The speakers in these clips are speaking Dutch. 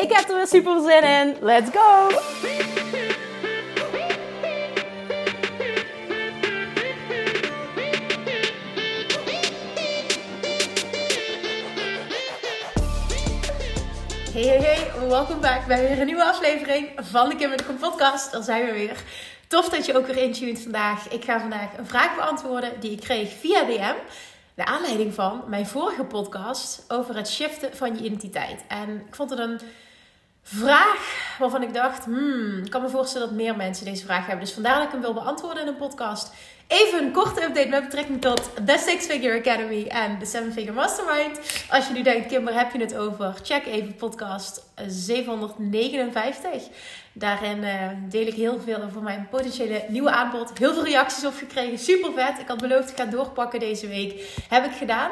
Ik heb er weer super zin in. Let's go! Hey, hey, hey. Welkom back bij weer een nieuwe aflevering van de Kim de podcast. Daar zijn we weer. Tof dat je ook weer intuned vandaag. Ik ga vandaag een vraag beantwoorden die ik kreeg via DM. De aanleiding van mijn vorige podcast over het shiften van je identiteit. En ik vond het een vraag waarvan ik dacht, hmm, ik kan me voorstellen dat meer mensen deze vraag hebben. Dus vandaar dat ik hem wil beantwoorden in een podcast. Even een korte update met betrekking tot de Six Figure Academy en de Seven Figure Mastermind. Als je nu denkt, Kim, waar heb je het over? Check even podcast 759. Daarin uh, deel ik heel veel over mijn potentiële nieuwe aanbod. Heel veel reacties op gekregen. Super vet. Ik had beloofd, ik ga doorpakken deze week. Heb ik gedaan.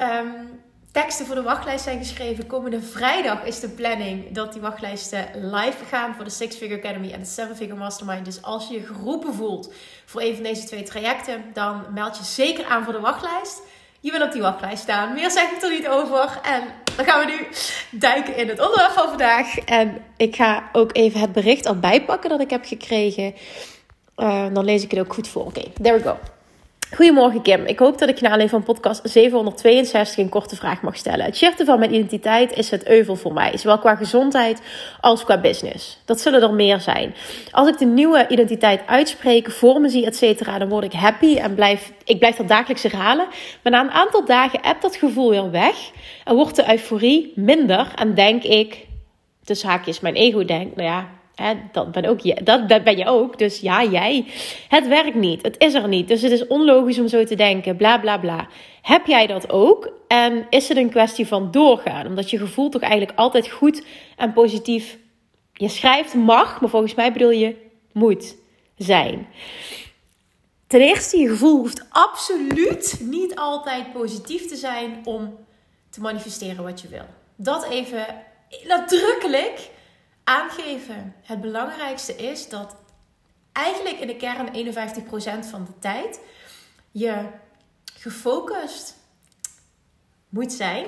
Um, teksten voor de wachtlijst zijn geschreven. Komende vrijdag is de planning dat die wachtlijsten live gaan voor de Six Figure Academy en de Seven Figure Mastermind. Dus als je je geroepen voelt voor een van deze twee trajecten, dan meld je zeker aan voor de wachtlijst. Je wil op die wachtlijst staan. Meer zeg ik er niet over. En dan gaan we nu duiken in het onderwerp van vandaag. En ik ga ook even het bericht al bijpakken dat ik heb gekregen. Uh, dan lees ik het ook goed voor. Oké, there we go. Goedemorgen Kim, ik hoop dat ik naar alleen van podcast 762 een korte vraag mag stellen. Het shiften van mijn identiteit is het euvel voor mij, zowel qua gezondheid als qua business. Dat zullen er meer zijn. Als ik de nieuwe identiteit uitspreek, voor me zie, et cetera, dan word ik happy en blijf, ik blijf dat dagelijks herhalen. Maar na een aantal dagen hebt dat gevoel weer weg en wordt de euforie minder en denk ik, tussen haakjes mijn ego denkt, nou ja, dat, ben ook, je, dat ben je ook. Dus ja, jij. Het werkt niet. Het is er niet. Dus het is onlogisch om zo te denken. Bla bla bla. Heb jij dat ook? En is het een kwestie van doorgaan? Omdat je gevoel toch eigenlijk altijd goed en positief. Je schrijft mag, maar volgens mij bedoel je moet zijn. Ten eerste, je gevoel hoeft absoluut niet altijd positief te zijn om te manifesteren wat je wil. Dat even nadrukkelijk aangeven. Het belangrijkste is dat eigenlijk in de kern 51% van de tijd je gefocust moet zijn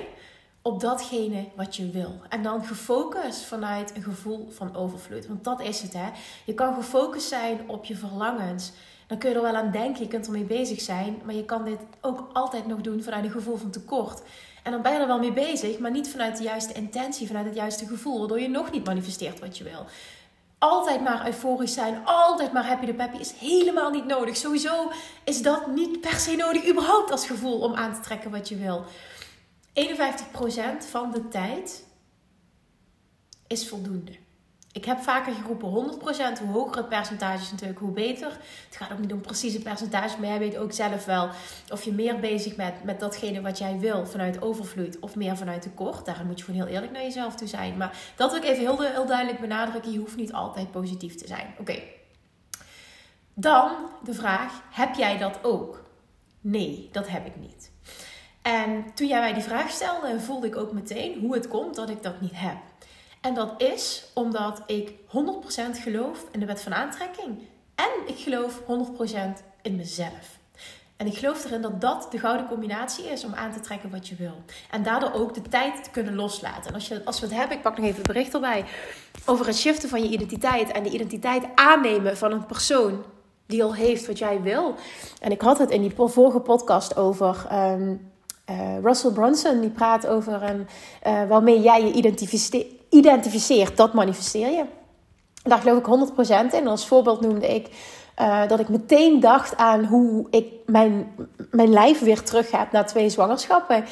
op datgene wat je wil. En dan gefocust vanuit een gevoel van overvloed. Want dat is het, hè. Je kan gefocust zijn op je verlangens. Dan kun je er wel aan denken, je kunt ermee bezig zijn. Maar je kan dit ook altijd nog doen vanuit een gevoel van tekort. En dan ben je er wel mee bezig, maar niet vanuit de juiste intentie, vanuit het juiste gevoel, waardoor je nog niet manifesteert wat je wil. Altijd maar euforisch zijn, altijd maar happy de peppy is helemaal niet nodig. Sowieso is dat niet per se nodig, überhaupt als gevoel om aan te trekken wat je wil. 51% van de tijd is voldoende. Ik heb vaker geroepen 100%. Hoe hoger het percentage is natuurlijk, hoe beter. Het gaat ook niet om precieze percentage, maar jij weet ook zelf wel of je meer bezig bent met datgene wat jij wil vanuit overvloed of meer vanuit tekort. Daar moet je gewoon heel eerlijk naar jezelf toe zijn. Maar dat wil ik even heel, heel duidelijk benadrukken. Je hoeft niet altijd positief te zijn. Oké. Dan de vraag: heb jij dat ook? Nee, dat heb ik niet. En toen jij mij die vraag stelde, voelde ik ook meteen hoe het komt dat ik dat niet heb. En dat is omdat ik 100% geloof in de wet van aantrekking. En ik geloof 100% in mezelf. En ik geloof erin dat dat de gouden combinatie is om aan te trekken wat je wil. En daardoor ook de tijd te kunnen loslaten. En als, je, als we het hebben, ik pak nog even het bericht erbij. Over het shiften van je identiteit. En de identiteit aannemen van een persoon die al heeft wat jij wil. En ik had het in die vorige podcast over. Um, uh, Russell Brunson, die praat over een, uh, waarmee jij je identificeert identificeert, dat manifesteer je. Daar geloof ik 100% in. Als voorbeeld noemde ik uh, dat ik meteen dacht aan hoe ik mijn, mijn lijf weer terug heb na twee zwangerschappen.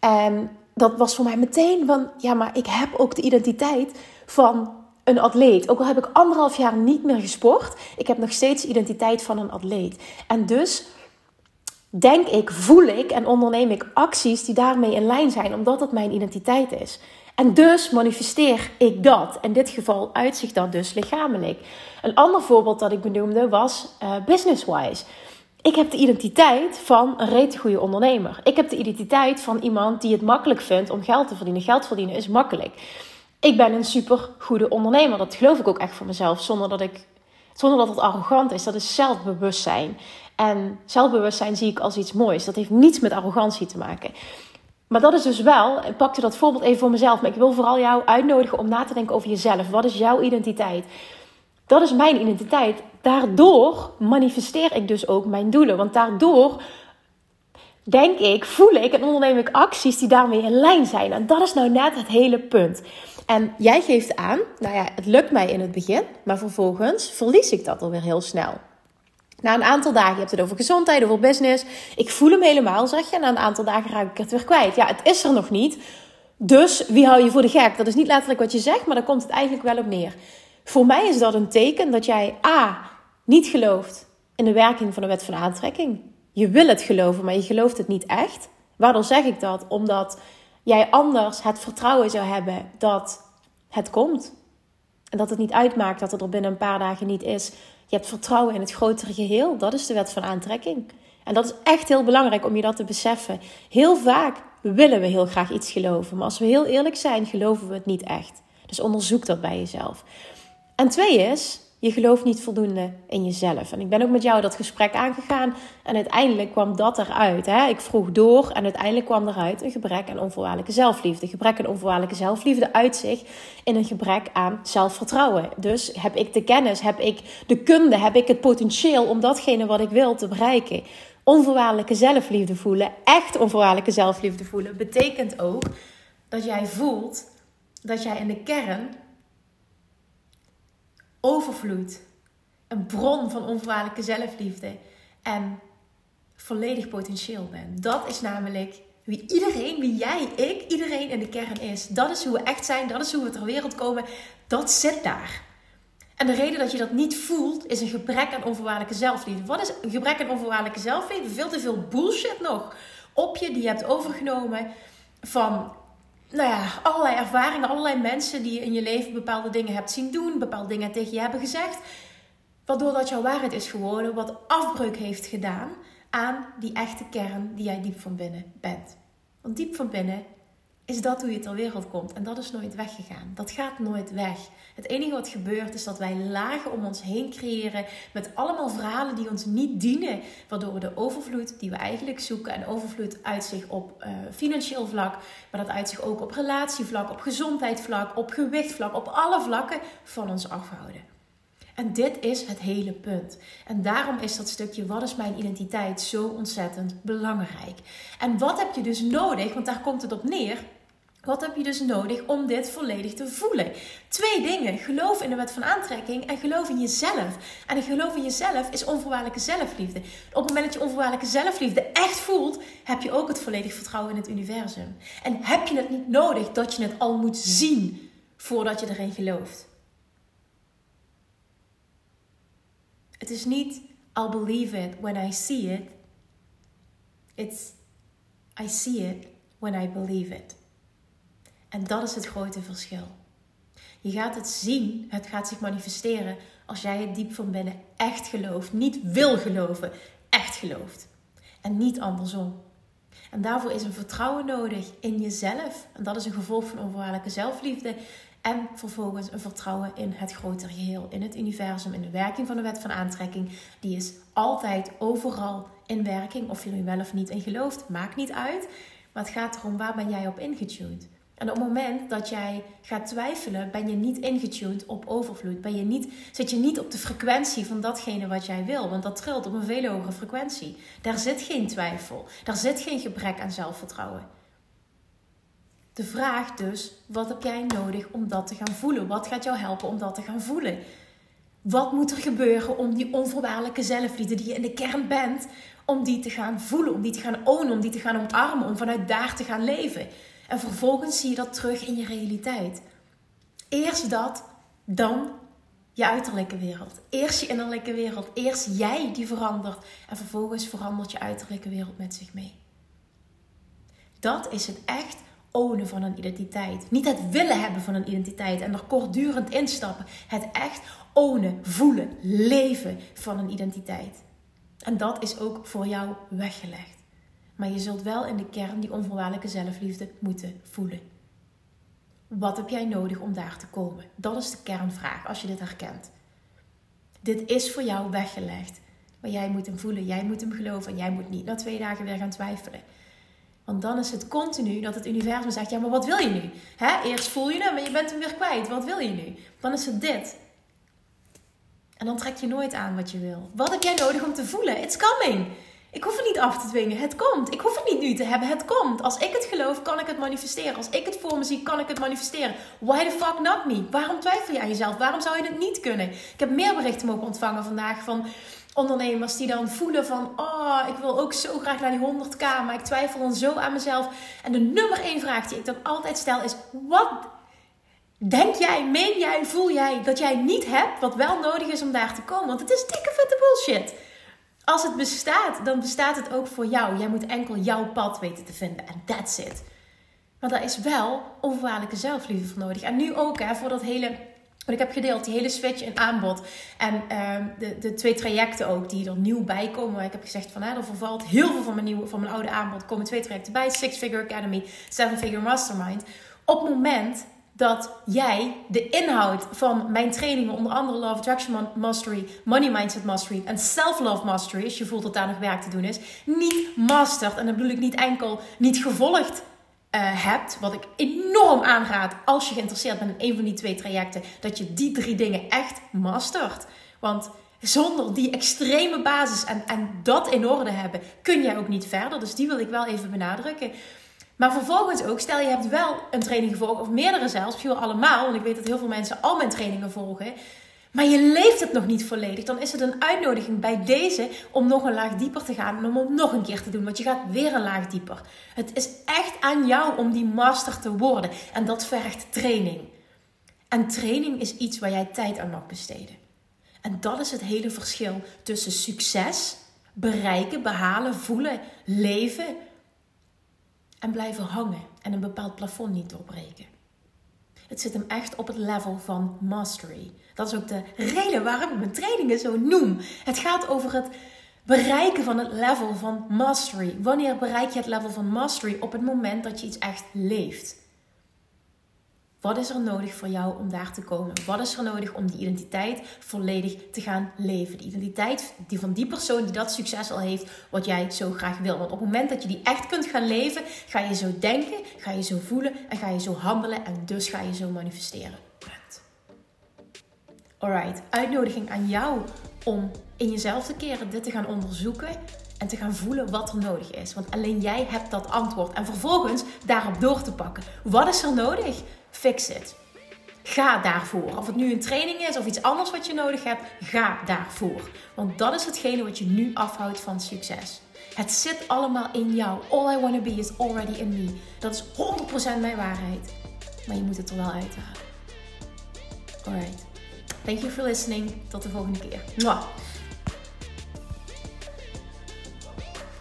En dat was voor mij meteen van, ja, maar ik heb ook de identiteit van een atleet. Ook al heb ik anderhalf jaar niet meer gesport, ik heb nog steeds de identiteit van een atleet. En dus denk ik, voel ik en onderneem ik acties die daarmee in lijn zijn, omdat het mijn identiteit is. En dus manifesteer ik dat. In dit geval uitzicht dat dus lichamelijk. Een ander voorbeeld dat ik benoemde was uh, business-wise. Ik heb de identiteit van een rete goede ondernemer. Ik heb de identiteit van iemand die het makkelijk vindt om geld te verdienen. Geld verdienen is makkelijk. Ik ben een super goede ondernemer. Dat geloof ik ook echt voor mezelf. Zonder dat, ik, zonder dat het arrogant is. Dat is zelfbewustzijn. En zelfbewustzijn zie ik als iets moois. Dat heeft niets met arrogantie te maken. Maar dat is dus wel, ik pakte dat voorbeeld even voor mezelf, maar ik wil vooral jou uitnodigen om na te denken over jezelf. Wat is jouw identiteit? Dat is mijn identiteit. Daardoor manifesteer ik dus ook mijn doelen. Want daardoor denk ik, voel ik en onderneem ik acties die daarmee in lijn zijn. En dat is nou net het hele punt. En jij geeft aan, nou ja, het lukt mij in het begin, maar vervolgens verlies ik dat alweer heel snel. Na een aantal dagen, je hebt het over gezondheid, over business. Ik voel hem helemaal, zeg je. Na een aantal dagen raak ik het weer kwijt. Ja, het is er nog niet. Dus wie hou je voor de gek? Dat is niet letterlijk wat je zegt, maar daar komt het eigenlijk wel op neer. Voor mij is dat een teken dat jij A. niet gelooft in de werking van de wet van aantrekking. Je wil het geloven, maar je gelooft het niet echt. Waarom zeg ik dat? Omdat jij anders het vertrouwen zou hebben dat het komt. En dat het niet uitmaakt dat het er binnen een paar dagen niet is. Je hebt vertrouwen in het grotere geheel. Dat is de wet van aantrekking. En dat is echt heel belangrijk om je dat te beseffen. Heel vaak willen we heel graag iets geloven. Maar als we heel eerlijk zijn, geloven we het niet echt. Dus onderzoek dat bij jezelf. En twee is, je gelooft niet voldoende in jezelf. En ik ben ook met jou dat gesprek aangegaan. En uiteindelijk kwam dat eruit. Hè? Ik vroeg door en uiteindelijk kwam eruit een gebrek aan onvoorwaardelijke zelfliefde. Gebrek aan onvoorwaardelijke zelfliefde uit zich in een gebrek aan zelfvertrouwen. Dus heb ik de kennis, heb ik de kunde, heb ik het potentieel om datgene wat ik wil te bereiken. Onvoorwaardelijke zelfliefde voelen, echt onvoorwaardelijke zelfliefde voelen, betekent ook dat jij voelt dat jij in de kern overvloed. Een bron van onvoorwaardelijke zelfliefde. En volledig potentieel bent. Dat is namelijk wie iedereen, wie jij, ik, iedereen in de kern is. Dat is hoe we echt zijn. Dat is hoe we ter wereld komen. Dat zit daar. En de reden dat je dat niet voelt, is een gebrek aan onvoorwaardelijke zelfliefde. Wat is een gebrek aan onvoorwaardelijke zelfliefde? Veel te veel bullshit nog op je die je hebt overgenomen van nou ja, allerlei ervaringen, allerlei mensen die je in je leven bepaalde dingen hebt zien doen, bepaalde dingen tegen je hebben gezegd. Waardoor dat jouw waarheid is geworden, wat afbreuk heeft gedaan aan die echte kern die jij diep van binnen bent. Want diep van binnen is dat hoe je ter wereld komt. En dat is nooit weggegaan. Dat gaat nooit weg. Het enige wat gebeurt is dat wij lagen om ons heen creëren met allemaal verhalen die ons niet dienen. Waardoor we de overvloed die we eigenlijk zoeken, en overvloed uit zich op uh, financieel vlak, maar dat uit zich ook op relatievlak, op gezondheidsvlak, op gewichtvlak, op alle vlakken van ons afhouden. En dit is het hele punt. En daarom is dat stukje wat is mijn identiteit zo ontzettend belangrijk. En wat heb je dus nodig? Want daar komt het op neer wat heb je dus nodig om dit volledig te voelen? Twee dingen. Geloof in de wet van aantrekking en geloof in jezelf. En geloof in jezelf is onvoorwaardelijke zelfliefde. Op het moment dat je onvoorwaardelijke zelfliefde echt voelt, heb je ook het volledig vertrouwen in het universum. En heb je het niet nodig dat je het al moet zien voordat je erin gelooft. Het is niet I'll believe it when I see it. It's I see it when I believe it. En dat is het grote verschil. Je gaat het zien, het gaat zich manifesteren als jij het diep van binnen echt gelooft. Niet wil geloven, echt gelooft. En niet andersom. En daarvoor is een vertrouwen nodig in jezelf. En dat is een gevolg van onvoorwaardelijke zelfliefde. En vervolgens een vertrouwen in het grotere geheel, in het universum, in de werking van de wet van aantrekking. Die is altijd overal in werking. Of je nu wel of niet in gelooft, maakt niet uit. Maar het gaat erom waar ben jij op ingetuned. En op het moment dat jij gaat twijfelen, ben je niet ingetuned op overvloed. Ben je niet, zit je niet op de frequentie van datgene wat jij wil. Want dat trilt op een veel hogere frequentie. Daar zit geen twijfel. Daar zit geen gebrek aan zelfvertrouwen. De vraag dus, wat heb jij nodig om dat te gaan voelen? Wat gaat jou helpen om dat te gaan voelen? Wat moet er gebeuren om die onvoorwaardelijke zelfliefde die je in de kern bent, om die te gaan voelen, om die te gaan ownen, om die te gaan omarmen, om vanuit daar te gaan leven? En vervolgens zie je dat terug in je realiteit. Eerst dat, dan je uiterlijke wereld. Eerst je innerlijke wereld. Eerst jij die verandert. En vervolgens verandert je uiterlijke wereld met zich mee. Dat is het echt ownen van een identiteit. Niet het willen hebben van een identiteit en er kortdurend instappen. Het echt ownen, voelen, leven van een identiteit. En dat is ook voor jou weggelegd. Maar je zult wel in de kern die onvoorwaardelijke zelfliefde moeten voelen. Wat heb jij nodig om daar te komen? Dat is de kernvraag als je dit herkent. Dit is voor jou weggelegd. Maar jij moet hem voelen, jij moet hem geloven en jij moet niet na twee dagen weer gaan twijfelen. Want dan is het continu dat het universum zegt: Ja, maar wat wil je nu? Hè? Eerst voel je hem, maar je bent hem weer kwijt. Wat wil je nu? Dan is het dit. En dan trek je nooit aan wat je wil. Wat heb jij nodig om te voelen? It's coming. Ik hoef het niet af te dwingen. Het komt. Ik hoef het niet nu te hebben. Het komt. Als ik het geloof, kan ik het manifesteren. Als ik het voor me zie, kan ik het manifesteren. Why the fuck not me? Waarom twijfel je aan jezelf? Waarom zou je het niet kunnen? Ik heb meer berichten mogen ontvangen vandaag van ondernemers die dan voelen van... Oh, ik wil ook zo graag naar die 100k, maar ik twijfel dan zo aan mezelf. En de nummer één vraag die ik dan altijd stel is... Wat denk jij, meen jij, voel jij dat jij niet hebt wat wel nodig is om daar te komen? Want het is dikke vette bullshit. Als het bestaat, dan bestaat het ook voor jou. Jij moet enkel jouw pad weten te vinden. En that's it. Maar daar is wel onvoorwaardelijke zelfliefde voor nodig. En nu ook hè, voor dat hele wat ik heb gedeeld, die hele switch in aanbod. En uh, de, de twee trajecten ook die er nieuw bij komen. Ik heb gezegd van er vervalt heel veel van mijn, nieuwe, van mijn oude aanbod. Er komen twee trajecten bij. Six Figure Academy, Seven Figure Mastermind. Op moment dat jij de inhoud van mijn trainingen, onder andere Love Attraction Mastery, Money Mindset Mastery en Self-Love Mastery, als je voelt dat daar nog werk te doen is, niet mastert. En dan bedoel ik niet enkel niet gevolgd uh, hebt, wat ik enorm aanraad als je geïnteresseerd bent in een van die twee trajecten, dat je die drie dingen echt mastert. Want zonder die extreme basis en, en dat in orde hebben, kun jij ook niet verder. Dus die wil ik wel even benadrukken. Maar vervolgens ook, stel je hebt wel een training gevolgd, of meerdere zelfs, wel allemaal, want ik weet dat heel veel mensen al mijn trainingen volgen. Maar je leeft het nog niet volledig. Dan is het een uitnodiging bij deze om nog een laag dieper te gaan. En om het nog een keer te doen. Want je gaat weer een laag dieper. Het is echt aan jou om die master te worden. En dat vergt training. En training is iets waar jij tijd aan mag besteden. En dat is het hele verschil tussen succes, bereiken, behalen, voelen, leven en blijven hangen en een bepaald plafond niet doorbreken. Het zit hem echt op het level van mastery. Dat is ook de reden waarom ik mijn trainingen zo noem. Het gaat over het bereiken van het level van mastery. Wanneer bereik je het level van mastery? Op het moment dat je iets echt leeft. Wat is er nodig voor jou om daar te komen? Wat is er nodig om die identiteit volledig te gaan leven? De identiteit die van die persoon die dat succes al heeft, wat jij zo graag wil. Want op het moment dat je die echt kunt gaan leven, ga je zo denken, ga je zo voelen en ga je zo handelen en dus ga je zo manifesteren. Alright, uitnodiging aan jou om in jezelf te keren, dit te gaan onderzoeken en te gaan voelen wat er nodig is. Want alleen jij hebt dat antwoord. En vervolgens daarop door te pakken. Wat is er nodig? Fix it. Ga daarvoor. Of het nu een training is of iets anders wat je nodig hebt, ga daarvoor. Want dat is hetgene wat je nu afhoudt van succes. Het zit allemaal in jou. All I want to be is already in me. Dat is 100% mijn waarheid. Maar je moet het er wel uithalen. Alright. Thank you for listening. Tot de volgende keer. Mwah.